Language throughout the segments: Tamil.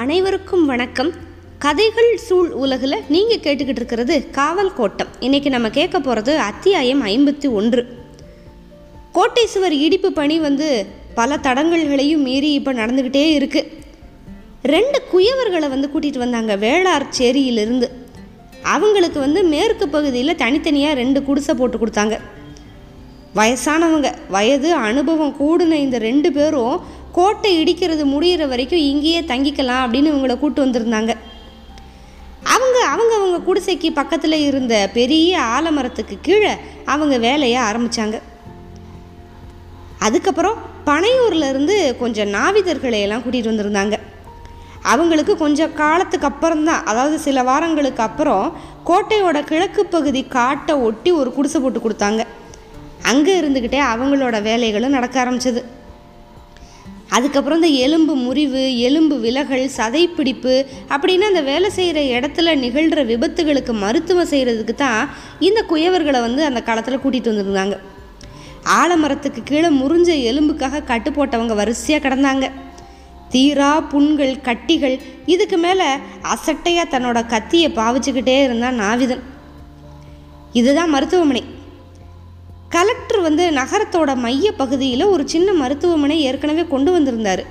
அனைவருக்கும் வணக்கம். கதைகள் சூழ் உலகில் நீங்கள் கேட்டுக்கிட்டு இருக்கிறது காவல் கோட்டம். இன்றைக்கி நம்ம கேட்க போகிறது அத்தியாயம் ஐம்பத்தி ஒன்று. கோட்டை சுவர் இடிப்பு பணி வந்து பல தடங்கல்களையும் மீறி இப்போ நடந்துக்கிட்டே இருக்குது ரெண்டு குயவர்களை வந்து கூட்டிகிட்டு வந்தாங்க வேளார் சேரியிலிருந்து. அவங்களுக்கு வந்து மேற்கு பகுதியில் தனித்தனியாக ரெண்டு குடிசை போட்டு கொடுத்தாங்க. வயசானவங்க வயது அனுபவம் கூடின இந்த ரெண்டு பேரும் கோட்டை இடிக்கிறது முடியிற வரைக்கும் இங்கேயே தங்கிக்கலாம் அப்படின்னு இவங்களை கூட்டு வந்திருந்தாங்க. அவங்க அவங்க அவங்க குடிசைக்கு பக்கத்தில் இருந்த பெரிய ஆலமரத்துக்கு கீழே அவங்க வேலையை ஆரம்பித்தாங்க அதுக்கப்புறம் பனையூர்லேருந்து கொஞ்சம் நாவிதர்களை எல்லாம் கூட்டிகிட்டு வந்திருந்தாங்க. அவங்களுக்கு கொஞ்சம் காலத்துக்கு அப்புறம் தான் அதாவது சில வாரங்களுக்கு அப்புறம் கோட்டையோட கிழக்கு பகுதி காட்டை ஒட்டி ஒரு குடிசை போட்டு கொடுத்தாங்க. அங்கே இருந்துக்கிட்டே அவங்களோட வேலைகளும் நடக்க ஆரம்பிச்சது. அதுக்கப்புறம் இந்த எலும்பு முறிவு எலும்பு விலகல் சதைப்பிடிப்பு அப்படின்னு அந்த வேலை செய்கிற இடத்துல நிகழ்கிற விபத்துகளுக்கு மருத்துவம் செய்கிறதுக்கு தான் இந்த குயவர்களை வந்து அந்த காலத்தில் கூட்டிகிட்டு வந்திருந்தாங்க. ஆலமரத்துக்கு கீழே முறிஞ்ச எலும்புக்காக கட்டு போட்டவங்க வரிசையாக கிடந்தாங்க. தீரா புண்கள் கட்டிகள் இதுக்கு மேலே அசட்டையாக தன்னோட கத்தியை பாவிச்சுக்கிட்டே இருந்தான் நாவிதன். இதுதான் மருத்துவமனை. கலெக்டர் வந்து நகரத்தோட மைய பகுதியில் ஒரு சின்ன மருத்துவமனை ஏற்கனவே கொண்டு வந்திருந்தார்.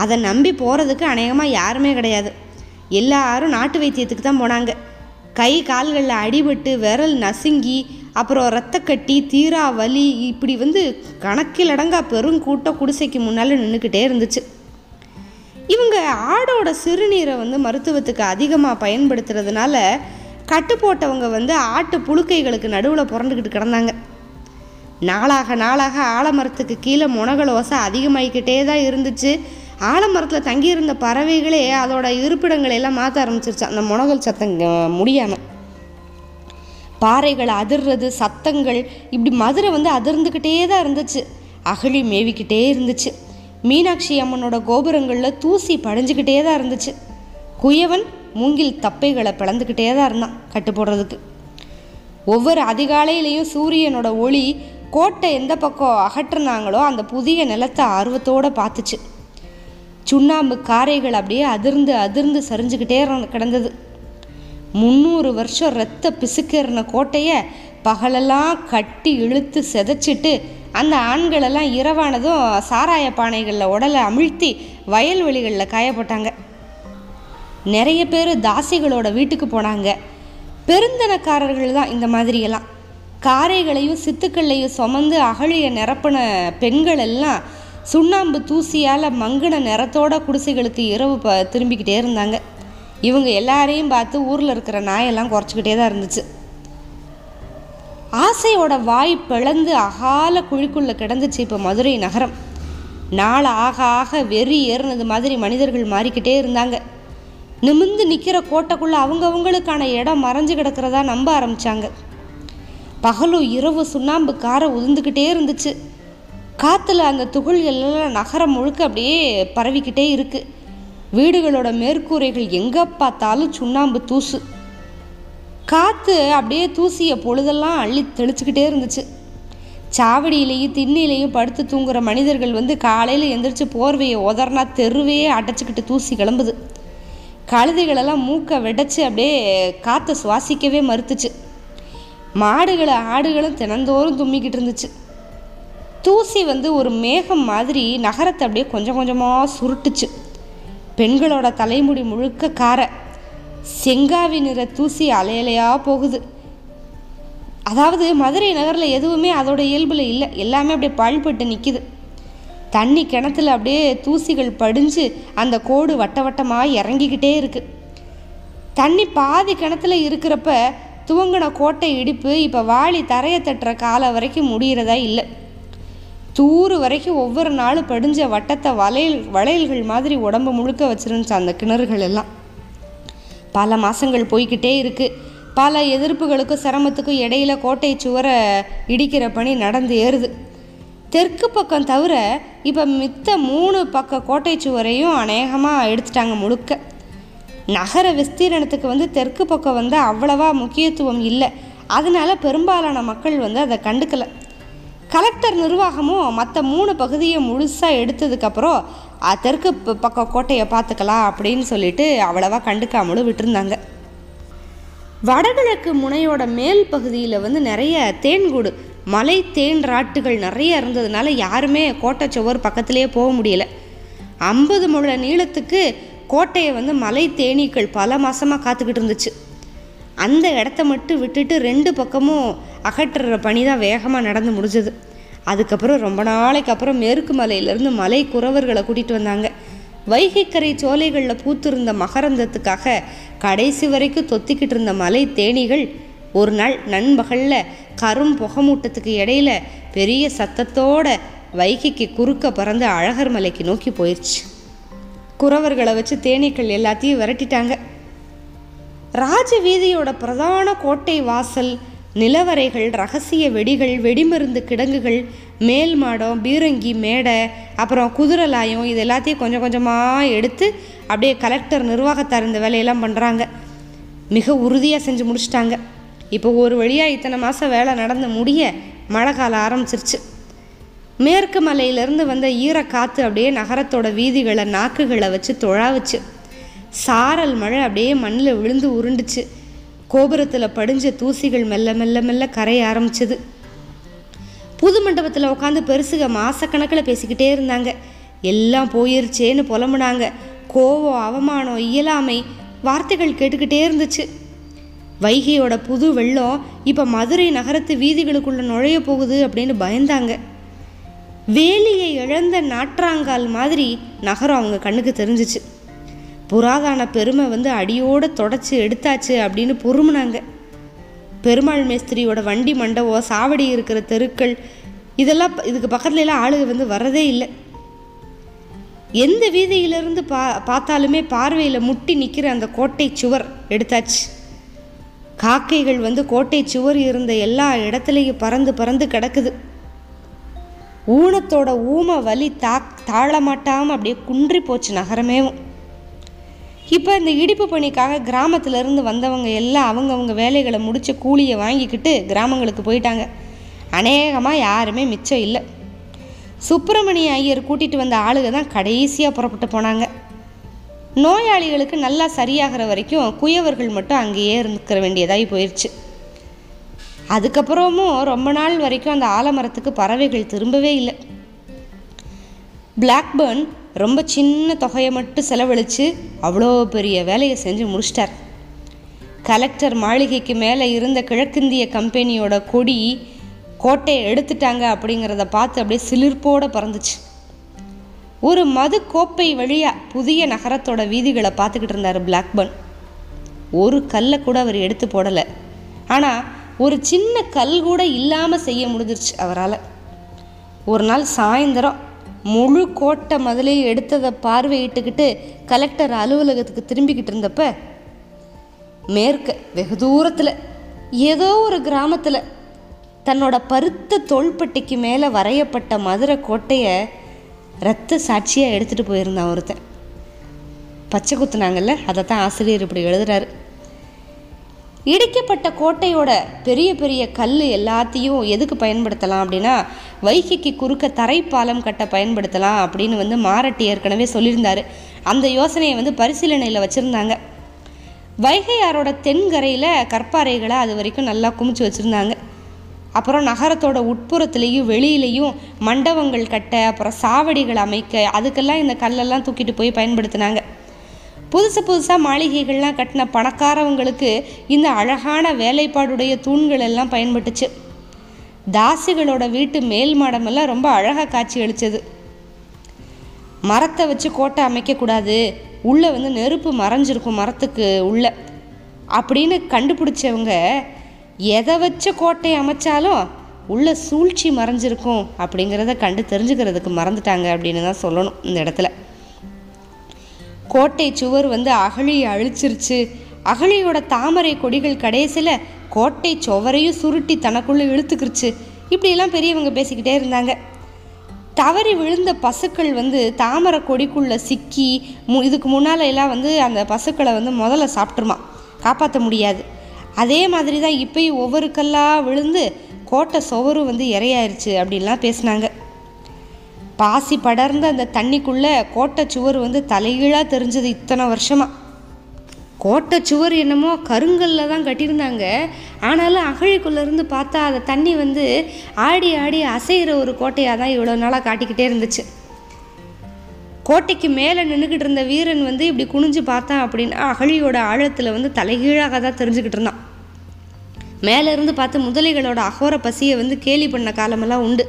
அதை நம்பி போகிறதுக்கு அநேகமாக யாருமே கிடையாது. எல்லாரும் நாட்டு வைத்தியத்துக்கு தான் போனாங்க. கை கால்களில் அடிபட்டு விரல் நசுங்கி அப்புறம் ரத்தக்கட்டி தீரா வலி இப்படி வந்து கணக்கில் அடங்கா கூட்டம் குடிசைக்கு முன்னால் நின்றுக்கிட்டே இருந்துச்சு. இவங்க ஆடோட சிறுநீரை வந்து மருத்துவத்துக்கு அதிகமாக பயன்படுத்துறதுனால கட்டு போட்டவங்க வந்து ஆட்டு புழுக்கைகளுக்கு நடுவில் புரண்டுக்கிட்டு கிடந்தாங்க. நாளாக நாளாக ஆலமரத்துக்கு கீழே முனகல் ஓசை அதிகமாகிக்கிட்டே தான் இருந்துச்சு. ஆலமரத்தில் தங்கியிருந்த பறவைகளே அதோட இருப்பிடங்களை எல்லாம் மாற்ற ஆரம்பிச்சிருச்சு. அந்த முனகல் சத்தம் முடியாமல் பாறைகள் அதிர்றது சத்தங்கள் இப்படி மதுரை வந்து அதிர்ந்துக்கிட்டே தான் இருந்துச்சு. அகழி மேவிக்கிட்டே இருந்துச்சு. மீனாட்சி அம்மனோட கோபுரங்களில் தூசி படைஞ்சிக்கிட்டே தான் இருந்துச்சு. குயவன் மூங்கில் தப்பைகளை பிளந்துக்கிட்டே தான் இருந்தான் கட்டு போடுறதுக்கு ஒவ்வொரு அதிகாலையிலையும் சூரியனோட ஒளி கோட்டை எந்த பக்கம் அகற்றுனாங்களோ அந்த புதிய நிலத்தை ஆர்வத்தோடு பார்த்துச்சு. சுண்ணாம்பு காரைகள் அப்படியே அதிர்ந்து அதிர்ந்து சரிஞ்சுக்கிட்டே கிடந்தது. முந்நூறு வருஷம் ரத்த பிசுக்கேறின கோட்டையை பகலெல்லாம் கட்டி இழுத்து செதைச்சிட்டு அந்த ஆண்களெல்லாம் இரவானதும் சாராய பானைகளில் உடலை அமிழ்த்தி வயல்வெளிகளில் காயப்பட்டாங்க நிறைய பேர் தாசிகளோட வீட்டுக்கு போனாங்க. பெருந்தனக்காரர்கள் தான் இந்த மாதிரியெல்லாம். காரைகளையும் சித்துக்கள்லையும் சுமந்து அகழியை நிரப்பின பெண்கள் எல்லாம் சுண்ணாம்பு தூசியால் மங்கின நிறத்தோட குடிசைகளுக்கு இரவு ப திரும்பிக்கிட்டே இருந்தாங்க. இவங்க எல்லாரையும் பார்த்து ஊரில் இருக்கிற நாயெல்லாம் குறைச்சிக்கிட்டே தான் இருந்துச்சு. ஆசையோட வாய் பிளந்து அகால குழிக்குள்ளே கிடந்துச்சு இப்போ மதுரை நகரம். நாள் ஆக ஆக வெறி ஏறினது மாதிரி மனிதர்கள் மாறிக்கிட்டே இருந்தாங்க. நிமிந்து நிற்கிற கோட்டைக்குள்ளே அவங்கவங்களுக்கான இடம் மறைஞ்சு கிடக்கிறதா நம்ப ஆரம்பித்தாங்க பகலும் இரவு சுண்ணாம்பு காரை உதிர்ந்துக்கிட்டே இருந்துச்சு. காற்றுல அந்த துகள் எல்லாம் நகரம் முழுக்க அப்படியே பரவிக்கிட்டே இருக்கு. வீடுகளோட மேற்கூரைகள் எங்கே பார்த்தாலும் சுண்ணாம்பு தூசு. காற்று அப்படியே தூசிய பொழுதெல்லாம் அள்ளி தெளிச்சுக்கிட்டே இருந்துச்சு. சாவடியிலையும் திண்ணிலையும் படுத்து தூங்குற மனிதர்கள் வந்து காலையில் எந்திரிச்சு போர்வையை உதறனா தெருவையே அடைச்சிக்கிட்டு தூசி கிளம்புது. கழுதைகளெல்லாம் மூக்கை வெடைச்சு அப்படியே காற்றை சுவாசிக்கவே மறுத்துச்சு. மாடுகளை ஆடுகளும் தினந்தோறும் தும்மிக்கிட்டு இருந்துச்சு. தூசி வந்து ஒரு மேகம் மாதிரி நகரத்தை அப்படியே கொஞ்சம் கொஞ்சமாக சுருட்டுச்சு. பெண்களோட தலைமுடி முழுக்க காரை. செங்காவி நிற தூசி அலையலையாக போகுது. அதாவது மதுரை நகரில் எதுவுமே அதோட இயல்பில் இல்லை. எல்லாமே அப்படியே பாழ்பட்டு நிற்கிது தண்ணி கிணத்துல அப்படியே தூசிகள் படிஞ்சு அந்த கோடு வட்ட வட்டமாக இறங்கிக்கிட்டே இருக்குது தண்ணி பாதி கிணத்துல இருக்கிறப்ப துவங்கின கோட்டை இடிப்பு இப்போ வாளி தரையை தட்டுற காலம் வரைக்கும் முடிகிறதா இல்லை. தூறு வரைக்கும் ஒவ்வொரு நாளும் படிஞ்ச வட்டத்தை வளையல் வளையல்கள் மாதிரி உடம்பு முழுக்க வச்சிருந்துச்சு அந்த கிணறுகள் எல்லாம். பல மாதங்கள் போய்கிட்டே இருக்குது பல எதிர்ப்புகளுக்கும் சிரமத்துக்கும் இடையில கோட்டை சுவரை இடிக்கிற பணி நடந்து ஏறுது. தெற்கு பக்கம் தவிர இப்போ மித்த மூணு பக்க கோட்டை சுவரையும் அநேகமாக எடுத்துட்டாங்க முழுக்க. நகர விஸ்தீரணத்துக்கு வந்து தெற்கு பக்கம் வந்து அவ்வளவா முக்கியத்துவம் இல்லை. அதனால பெரும்பாலான மக்கள் வந்து அதை கண்டுக்கலை. கலெக்டர் நிர்வாகமும் மற்ற மூணு பகுதியை முழுசாக எடுத்ததுக்கப்புறம் தெற்கு ப- பக்கம் கோட்டையை பார்த்துக்கலாம் அப்படின்னு சொல்லிட்டு அவ்வளவா கண்டுக்காமலும் விட்டுருந்தாங்க. வடகிழக்கு முனையோட மேல் பகுதியில் வந்து நிறைய தேன்கூடு மலை தேன் ராட்டுகள் நிறைய இருந்ததுனால யாருமே கோட்டை சுவர் பக்கத்திலே போக முடியல. ஐம்பது முழ நீளத்துக்கு கோட்டையை வந்து மலை தேனீக்கள் பல மாதமாக காத்துக்கிட்டு இருந்துச்சு. அந்த இடத்த மட்டும் விட்டுட்டு ரெண்டு பக்கமும் அகற்றுற பணி தான் வேகமாக நடந்து முடிஞ்சது. அதுக்கப்புறம் ரொம்ப நாளைக்கு அப்புறம் மேற்கு மலையிலேருந்து மலை குறவர்களை கூட்டிகிட்டு வந்தாங்க. வைகைக்கரை சோலைகளில் பூத்திருந்த மகரந்தத்துக்காக கடைசி வரைக்கும் தொத்திக்கிட்டு இருந்த மலை தேனீகள் ஒரு நாள் நண்பகலில் கரும் புகமூட்டத்துக்கு இடையில பெரிய சத்தத்தோட வைகைக்கு குறுக்க பறந்து அழகர் மலைக்கு நோக்கி போயிடுச்சு குறவர்களை வச்சு தேனீக்கள் எல்லாத்தையும் விரட்டிட்டாங்க. ராஜ வீதியோட பிரதான கோட்டை வாசல் நிலவரைகள் ரகசிய வெடிகள் வெடிமருந்து கிடங்குகள் மேல் மாடம் பீரங்கி மேடை அப்புறம் குதிரலாயம் இது எல்லாத்தையும் கொஞ்சம் கொஞ்சமாக எடுத்து அப்படியே கலெக்டர் நிர்வாகத்தார் இந்த வேலையெல்லாம் பண்ணுறாங்க மிக உறுதியாக செஞ்சு முடிச்சிட்டாங்க. இப்போ ஒரு வழியாக இத்தனை மாதம் வேலை நடந்து முடிய மழை காலம் ஆரம்பிச்சிருச்சு. மேற்கு மலையிலேருந்து வந்த ஈரக்காற்று அப்படியே நகரத்தோட வீதிகளை நாக்குகளை வச்சு தொழாவுச்சு. சாரல் மழை அப்படியே மண்ணில் விழுந்து உருண்டுச்சு. கோபுரத்தில் படிஞ்ச தூசிகள் மெல்ல மெல்ல மெல்ல கரைய ஆரம்பிச்சது. புது மண்டபத்தில் உட்காந்து பெருசுக மாசக்கணக்கில் பேசிக்கிட்டே இருந்தாங்க. எல்லாம் போயிருச்சேன்னு புலம்புனாங்க. கோவம் அவமானம் இயலாமை வார்த்தைகள் கேட்டுக்கிட்டே இருந்துச்சு. வைகையோட புது வெள்ளம் இப்போ மதுரை நகரத்து வீதிகளுக்குள்ளே நுழைய போகுது அப்படின்னு பயந்தாங்க. வேலியை இழந்த நாற்றாங்கால் மாதிரி நகரம் அவங்க கண்ணுக்கு தெரிஞ்சிச்சு. புராதான பெருமை வந்து அடியோடு தொடச்சி எடுத்தாச்சு அப்படின்னு பொறுமுனாங்க. பெருமாள் மேஸ்திரியோட வண்டி மண்டபம் சாவடி இருக்கிற தெருக்கள் இதெல்லாம் ப- இதுக்கு பக்கத்துல எல்லாம் வந்து வர்றதே இல்லை. எந்த வீதியிலிருந்து பா பார்த்தாலுமே பார்வையில் முட்டி நிற்கிற அந்த கோட்டை சுவர் எடுத்தாச்சு. காக்கைகள் வந்து கோட்டை சுவர் இருந்த எல்லா இடத்துலையும் பறந்து பறந்து கிடக்குது. ஊனத்தோட ஊம வலி தா தாழமாட்டாமல் அப்படியே குன்றி போச்சு நகரமேவும் இப்போ இந்த இடிப்பு பணிக்காக கிராமத்திலேருந்து வந்தவங்க எல்லாம் அவங்கவுங்க வேலைகளை முடிச்சு கூலியை வாங்கிக்கிட்டு கிராமங்களுக்கு போயிட்டாங்க. அநேகமாக யாருமே மிச்சம் இல்லை. சுப்பிரமணிய ஐயர் கூட்டிகிட்டு வந்த ஆளுங்க தான் கடைசியாக புறப்பட்டு போனாங்க. நோயாளிகளுக்கு நல்லா சரியாகிற வரைக்கும் குயவர்கள் மட்டும் அங்கேயே இருந்துக்கிற வேண்டியதாகி போயிடுச்சு அதுக்கப்புறமும் ரொம்ப நாள் வரைக்கும் அந்த ஆலமரத்துக்கு பறவைகள் திரும்பவே இல்லை. பிளாக்பர்ன் ரொம்ப சின்ன தொகையை மட்டும் செலவழித்து அவ்வளோ பெரிய வேலையை செஞ்சு முடிச்சிட்டார். கலெக்டர் மாளிகைக்கு மேலே இருந்த கிழக்கிந்திய கம்பெனியோட கொடி கோட்டையை எடுத்துட்டாங்க அப்படிங்கிறத பார்த்து அப்படியே சிலிர்ப்போடு பறந்துச்சு. ஒரு மது கோப்பை வழியாக புதிய நகரத்தோட வீதிகளை பார்த்துக்கிட்டு இருந்தார் பிளாக்பர்ன் ஒரு கல்லை கூட அவர் எடுத்து போடலை. ஆனால் ஒரு சின்ன கல் கூட இல்லாமல் செய்ய முடிஞ்சிருச்சு அவரால். ஒரு நாள் சாயந்தரம் முழு கோட்டை முதலையும் எடுத்ததை பார்வையிட்டுக்கிட்டு கலெக்டர் அலுவலகத்துக்கு திரும்பிக்கிட்டு இருந்தப்ப மேற்க வெகு தூரத்தில் ஏதோ ஒரு கிராமத்தில் தன்னோட பருத்த தோள்பட்டிக்கு மேலே வரையப்பட்ட மதுரை கோட்டையை ரத்த சாட்சியாக எடுத்துகிட்டு போயிருந்தான் ஒருத்தன். பச்சை குத்துனாங்கல்ல அதை தான் ஆசிரியர் இப்படி எழுதுறாரு. இடிக்கப்பட்ட கோட்டையோட பெரிய பெரிய கல் எல்லாத்தையும் எதுக்கு பயன்படுத்தலாம் அப்படின்னா வைகைக்கு குறுக்க தரைப்பாலம் கட்ட பயன்படுத்தலாம் அப்படின்னு வந்து மாரட்டி ஏற்கனவே சொல்லியிருந்தார். அந்த யோசனையை வந்து பரிசீலனையில் வச்சுருந்தாங்க. வைகையாரோட தென்கரையில் கற்பாறைகளை அது வரைக்கும் நல்லா குமிச்சு வச்சுருந்தாங்க. அப்புறம் நகரத்தோட உட்புறத்துலேயும் வெளியிலையும் மண்டபங்கள் கட்ட அப்புறம் சாவடிகள் அமைக்க அதுக்கெல்லாம் இந்த கல்லெல்லாம் தூக்கிட்டு போய் பயன்படுத்தினாங்க. புதுசு புதுசாக மாளிகைகள்லாம் கட்டின பணக்காரவங்களுக்கு இந்த அழகான வேலைப்பாடுடைய தூண்கள் எல்லாம் பயன்பட்டுச்சு. தாசிகளோட வீட்டு மேல் மாடமெல்லாம் ரொம்ப அழகாக காட்சி அளிச்சது. மரத்தை வச்சு கோட்டை அமைக்கக்கூடாது உள்ளே வந்து நெருப்பு மறைஞ்சிருக்கும் மரத்துக்கு உள்ள அப்படின்னு கண்டுபிடிச்சவங்க எதை வச்ச கோட்டை அமைச்சாலும் உள்ள சூழ்ச்சி மறைஞ்சிருக்கும் அப்படிங்கிறத கண்டு தெரிஞ்சுக்கிறதுக்கு மறந்துட்டாங்க அப்படின்னு தான் சொல்லணும் இந்த இடத்துல. கோட்டை சுவர் வந்து அகழி அழிச்சிருச்சு. அகழியோட தாமரை கொடிகள் கடைசியில் கோட்டை சுவரையும் சுருட்டி தனக்குள்ளே இழுத்துக்கிருச்சு. இப்படியெல்லாம் பெரியவங்க பேசிக்கிட்டே இருந்தாங்க. தவறி விழுந்த பசுக்கள் வந்து தாமரை கொடிக்குள்ளே சிக்கி மு இதுக்கு முன்னால் எல்லாம் வந்து அந்த பசுக்களை வந்து முதல்ல சாப்பிட்ருமா காப்பாற்ற முடியாது. அதே மாதிரி தான் இப்பயும் ஒவ்வொரு கல்லாக விழுந்து கோட்டை சுவரும் வந்து இறையாயிருச்சு அப்படின்லாம் பேசினாங்க. பாசி படர்ந்த அந்த தண்ணிக்குள்ளே கோட்டை சுவர் வந்து தலைகீழாக தெரிஞ்சது இத்தனை வருஷமாக கோட்டை சுவர் என்னமோ கருங்கல்ல தான் கட்டியிருந்தாங்க. ஆனாலும் அகழிக்குள்ளேருந்து பார்த்தா அந்த தண்ணி வந்து ஆடி ஆடி அசைகிற ஒரு கோட்டையாக தான் இவ்வளோ நாளாக காட்டிக்கிட்டே இருந்துச்சு. கோட்டைக்கு மேலே நின்றுக்கிட்டு இருந்த வீரன் வந்து இப்படி குனிஞ்சு பார்த்தான் அப்படின்னா அகழியோட ஆழத்தில் வந்து தலைகீழாக தான் தெரிஞ்சுக்கிட்டு இருந்தான். மேலேருந்து பார்த்து முதலைகளோட அகோர பசியை வந்து கேலி பண்ண காலமெல்லாம் உண்டு.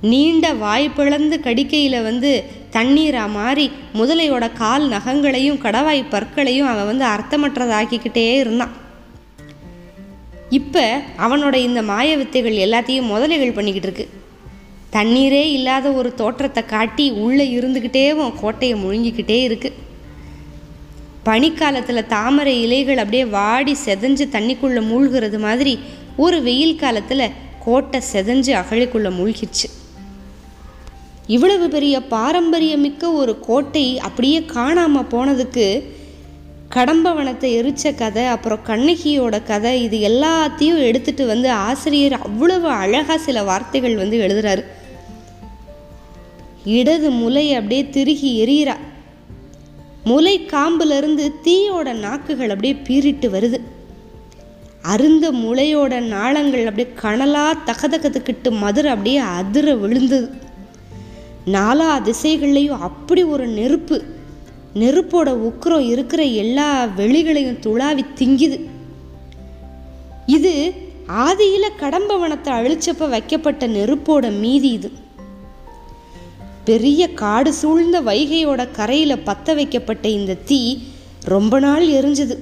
நீண்ட வாய் பிளந்து கடிக்கையில் வந்து தண்ணீராக மாறி முதலையோட கால் நகங்களையும் கடவாய் பற்களையும் அவன் வந்து அர்த்தமற்றதாக்கிக்கிட்டே இருந்தான். இப்போ அவனோட இந்த மாய வித்தைகள் எல்லாத்தையும் முதலைகள் பண்ணிக்கிட்டு இருக்கு. தண்ணீரே இல்லாத ஒரு தோற்றத்தை காட்டி உள்ளே இருந்துக்கிட்டேவும் கோட்டையை முழுங்கிக்கிட்டே இருக்கு. பனிக்காலத்தில் தாமரை இலைகள் அப்படியே வாடி செதஞ்சு தண்ணிக்குள்ளே மூழ்கிறது மாதிரி ஒரு வெயில் காலத்தில் கோட்டை செதஞ்சு அகழிக்குள்ளே மூழ்கிடுச்சு இவ்வளவு பெரிய பாரம்பரியமிக்க ஒரு கோட்டை அப்படியே காணாமல் போனதுக்கு கடம்பவனத்தை எரிச்ச கதை அப்புறம் கண்ணகியோட கதை இது எல்லாத்தையும் எடுத்துகிட்டு வந்து ஆசிரியர் அவ்வளவு அழகாக சில வார்த்தைகள் வந்து எழுதுறாரு. இடது முலை அப்படியே திருகி எரியிறா. முலை காம்புலேருந்து தீயோட நாக்குகள் அப்படியே பீறிட்டு வருது. அருந்த முளையோட நாளங்கள் அப்படியே கனலாக தகதகத்துக்கிட்டு மதுரை அப்படியே அதிர விழுந்தது. நாலா திசைகள்லேயும் அப்படி ஒரு நெருப்பு. நெருப்போட உக்கரம் இருக்கிற எல்லா வெளிகளையும் துளாவி திங்குது. இது ஆதியில கடம்பவனத்தை அழிச்சப்ப வைக்கப்பட்ட நெருப்போட மீதி இது. பெரிய காடு சூழ்ந்த வைகையோட கரையில் பத்த வைக்கப்பட்ட இந்த தீ ரொம்ப நாள் எரிஞ்சது.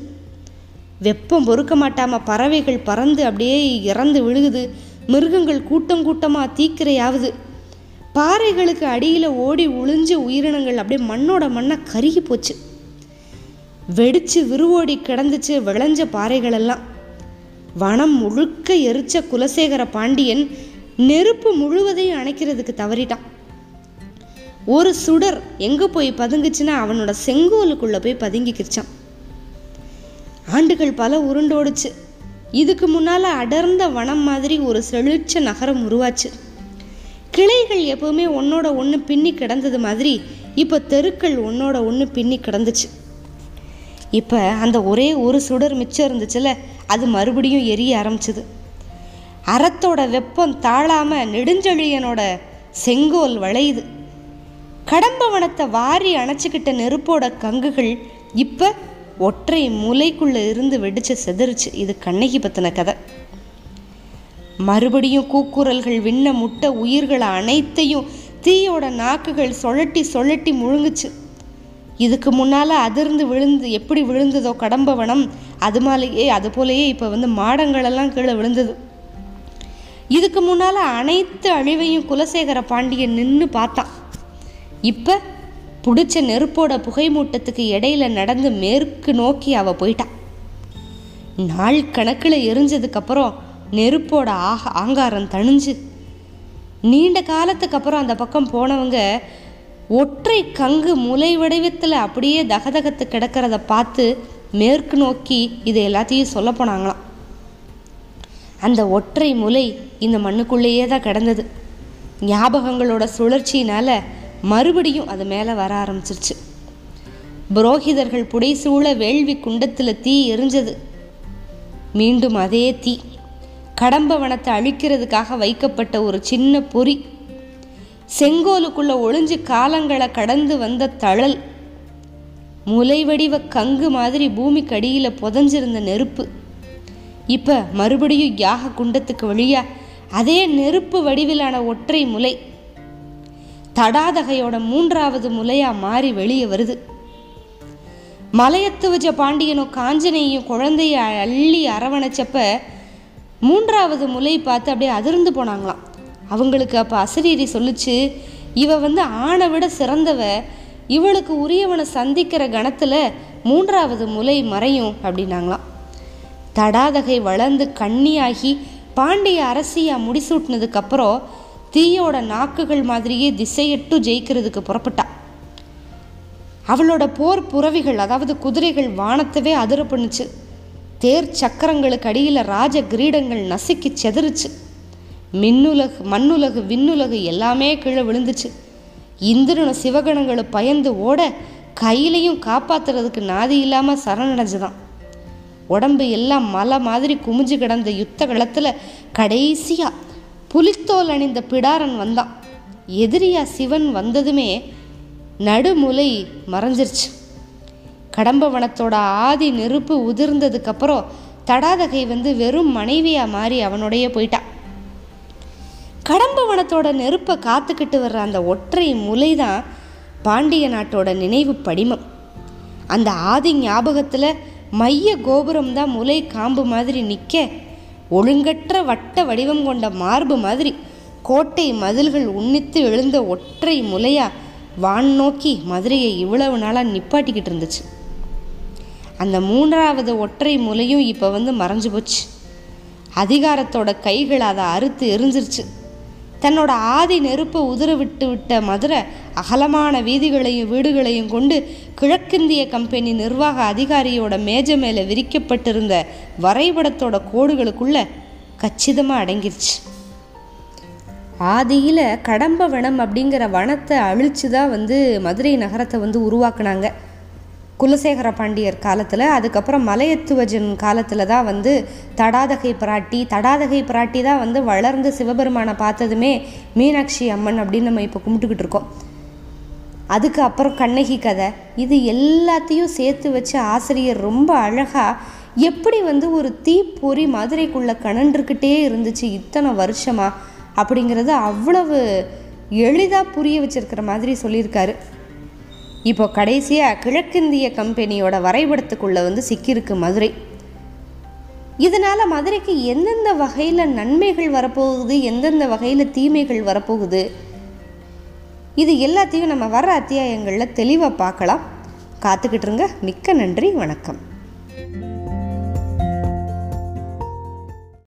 வெப்பம் பொறுக்க மாட்டாம பறவைகள் பறந்து அப்படியே இறந்து விழுகுது. மிருகங்கள் கூட்டம் கூட்டமாக தீக்கிரையாவது. பாறைகளுக்கு அடியில் ஓடி உளிஞ்ச உயிரினங்கள் அப்படியே மண்ணோட மண்ணை கருகி போச்சு. வெடிச்சு விருவோடி கிடந்துச்சு விளைஞ்ச பாறைகளெல்லாம். வனம் முழுக்க எரிச்ச குலசேகர பாண்டியன் நெருப்பு முழுவதையும் அணைக்கிறதுக்கு தவறிட்டான். ஒரு சுடர் எங்கே போய் பதுங்குச்சுன்னா அவனோட செங்கோலுக்குள்ளே போய் பதுங்கிக்கிச்சான். ஆண்டுகள் பல உருண்டோடுச்சு. இதுக்கு முன்னால் அடர்ந்த வனம் மாதிரி ஒரு செழிச்ச நகரம் உருவாச்சு. கிளைகள் எப்பவுமே ஒன்றோட ஒன்று பின்னி கிடந்தது மாதிரி இப்போ தெருக்கள் ஒன்றோட ஒன்று பின்னி கிடந்துச்சு. இப்போ அந்த ஒரே ஒரு சுடர் மிச்சம் இருந்துச்சுல அது மறுபடியும் எரிய ஆரம்பிச்சுது. அறத்தோட வெப்பம் தாழாமல் நெடுஞ்செழியனோட செங்கோல் வளையுது. கடம்பவனத்தை வாரி அணைச்சிக்கிட்ட நெருப்போட கங்குகள் இப்போ ஒற்றை முலைக்குள்ளே இருந்து வெடிச்சு செதறிச்சு. இது கண்ணகி பற்றின கதை. மறுபடியும் கூக்குரல்கள் விண்ண முட்ட உயிர்களை அனைத்தையும் தீயோட நாக்குகள் சுழட்டி சுழட்டி முழுங்குச்சு. இதுக்கு முன்னால் அதிர்ந்து விழுந்து எப்படி விழுந்ததோ கடம்பவனம் அது மேலேயே அது போலயே இப்போ வந்து மாடங்களெல்லாம் கீழே விழுந்தது. இதுக்கு முன்னால் அனைத்து அழிவையும் குலசேகர பாண்டியன் நின்று பார்த்தான். இப்போ பிடிச்ச நெருப்போட புகை மூட்டத்துக்கு இடையில நடந்து மேற்கு நோக்கி அவள் போயிட்டான் நாள் கணக்கில் எரிஞ்சதுக்கப்புறம் நெருப்போட ஆக ஆங்காரம் தணிஞ்சு. நீண்ட காலத்துக்கு அப்புறம் அந்த பக்கம் போனவங்க ஒற்றை கங்கு முலை வடிவத்தில் அப்படியே தகதகத்து கிடக்கிறத பார்த்து மேற்கு நோக்கி இதை எல்லாத்தையும் சொல்ல போனாங்களாம். அந்த ஒற்றை முலை இந்த மண்ணுக்குள்ளேயே தான் கிடந்தது. ஞாபகங்களோட சுழற்சியினால் மறுபடியும் அது மேலே வர ஆரம்பிச்சிருச்சு. புரோகிதர்கள் புடைசூழ வேள்வி குண்டத்தில் தீ எரிஞ்சது. மீண்டும் அதே தீ. கடம்பவனத்தை அழிக்கிறதுக்காக வைக்கப்பட்ட ஒரு சின்ன பொறி. செங்கோலுக்குள்ள ஒளிஞ்சு காலங்களை கடந்து வந்த தழல். முலைவடிவ கங்கு மாதிரி பூமிக்கு அடியில் புதஞ்சிருந்த நெருப்பு. இப்போ மறுபடியும் யாக குண்டத்துக்கு வழியா அதே நெருப்பு வடிவிலான ஒற்றை முலை தடாதகையோட மூன்றாவது முலையா மாறி வெளியே வருது. மலையத்து வச்ச பாண்டியனும் காஞ்சனையும் குழந்தைய அள்ளி அரவணைச்சப்ப மூன்றாவது முலை பார்த்து அப்படியே அதிர்ந்து போனாங்களாம். அவங்களுக்கு அப்போ அசரீரி சொல்லுச்சு இவ வந்து ஆணை விட சிறந்தவ. இவளுக்கு உரியவனை சந்திக்கிற கணத்தில் மூன்றாவது முலை மறையும் அப்படின்னாங்களாம். தடாதகை வளர்ந்து கண்ணியாகி பாண்டிய அரசியாக முடிசூட்டினதுக்கப்புறம் தீயோட நாக்குகள் மாதிரியே திசையிட்டு ஜெயிக்கிறதுக்கு புறப்பட்டா. அவளோட போர் புறவிகள் அதாவது குதிரைகள் வானத்தவே அதிர பண்ணுச்சு தேர் சக்கரங்களுக்கு அடியில் ராஜ கிரீடங்கள் நசுக்கி செதறுச்சு. மின்னுலகு மண்ணுலகு விண்ணுலகு எல்லாமே கீழே விழுந்துச்சு. இந்திரனும் சிவகணங்களை பயந்து ஓட கையிலையும் காப்பாத்துறதுக்கு நாதி இல்லாமல் சரணடைஞ்சுதான். உடம்பு எல்லாம் மலை மாதிரி குமிஞ்சு கிடந்த யுத்த களத்தில் கடைசியாக புலித்தோல் அணிந்த பிடாரன் வந்தான். எதிரியா சிவன் வந்ததுமே நடுமுலை மறைஞ்சிருச்சு. கடம்பவனத்தோட ஆதி நெருப்பு உதிர்ந்ததுக்கப்புறம் தடாதகை வந்து வெறும் மனைவியாக மாறி அவனுடைய போயிட்டான் கடம்பவனத்தோட நெருப்பை காத்துக்கிட்டு வர்ற அந்த ஒற்றை முலை தான் பாண்டிய நாட்டோட நினைவு படிமம். அந்த ஆதி ஞாபகத்தில் மைய கோபுரம் தான் முலை காம்பு மாதிரி நிற்க ஒழுங்கற்ற வட்ட வடிவம் கொண்ட மார்பு மாதிரி கோட்டை மதில்கள் உன்னித்து எழுந்த ஒற்றை முலையாக வான் நோக்கி மதுரையை இவ்வளவு நாளாக நிப்பாட்டிக்கிட்டு இருந்துச்சு. அந்த மூன்றாவது ஒற்றை முலையும் இப்போ வந்து மறைஞ்சு போச்சு. அதிகாரத்தோட கைகள் அதை அறுத்து எரிஞ்சிருச்சு. தன்னோட ஆதி நெருப்பை உதிர விட்டு விட்ட மதுரை அகலமான வீதிகளையும் வீடுகளையும் கொண்டு கிழக்கிந்திய கம்பெனி நிர்வாக அதிகாரியோட மேஜை மேலே விரிக்கப்பட்டிருந்த வரைபடத்தோட கோடுகளுக்குள்ள கச்சிதமாக அடங்கிருச்சு. ஆதியில் கடம்ப வனம் அப்படிங்கிற வனத்தை அழிச்சு தான் வந்து மதுரை நகரத்தை வந்து உருவாக்குனாங்க. குலசேகர பாண்டியர் காலத்தில் அதுக்கப்புறம் மலையத்துவஜன் காலத்தில் தான் வந்து தடாதகை பிராட்டி தடாதகை பிராட்டி தான் வந்து வளர்ந்து சிவபெருமானை பார்த்ததுமே மீனாட்சி அம்மன் அப்படின்னு நம்ம இப்போ கும்பிட்டுக்கிட்டு இருக்கோம். அதுக்கு அப்புறம் கண்ணகி கதை. இது எல்லாத்தையும் சேர்த்து வச்ச ஆசிரியர் ரொம்ப அழகாக எப்படி வந்து ஒரு தீப்பொறி மதுரைக்குள்ளே கணன்றுக்கிட்டே இருந்துச்சு இத்தனை வருஷமா அப்படிங்கிறது அவ்வளவு எளிதாக புரிய வச்சிருக்கிற மாதிரி சொல்லியிருக்காரு. இப்போ கடைசியாக கிழக்கிந்திய கம்பெனியோட வரைபடத்துக்குள்ளே வந்து சிக்கியிருக்கு மதுரை. இதனால் மதுரைக்கு எந்தெந்த வகையில் நன்மைகள் வரப்போகுது எந்தெந்த வகையில் தீமைகள் வரப்போகுது இது எல்லாத்தையும் நம்ம வர அத்தியாயங்களில் தெளிவாக பார்க்கலாம். காத்துக்கிட்டு இருங்க. மிக்க நன்றி. வணக்கம்.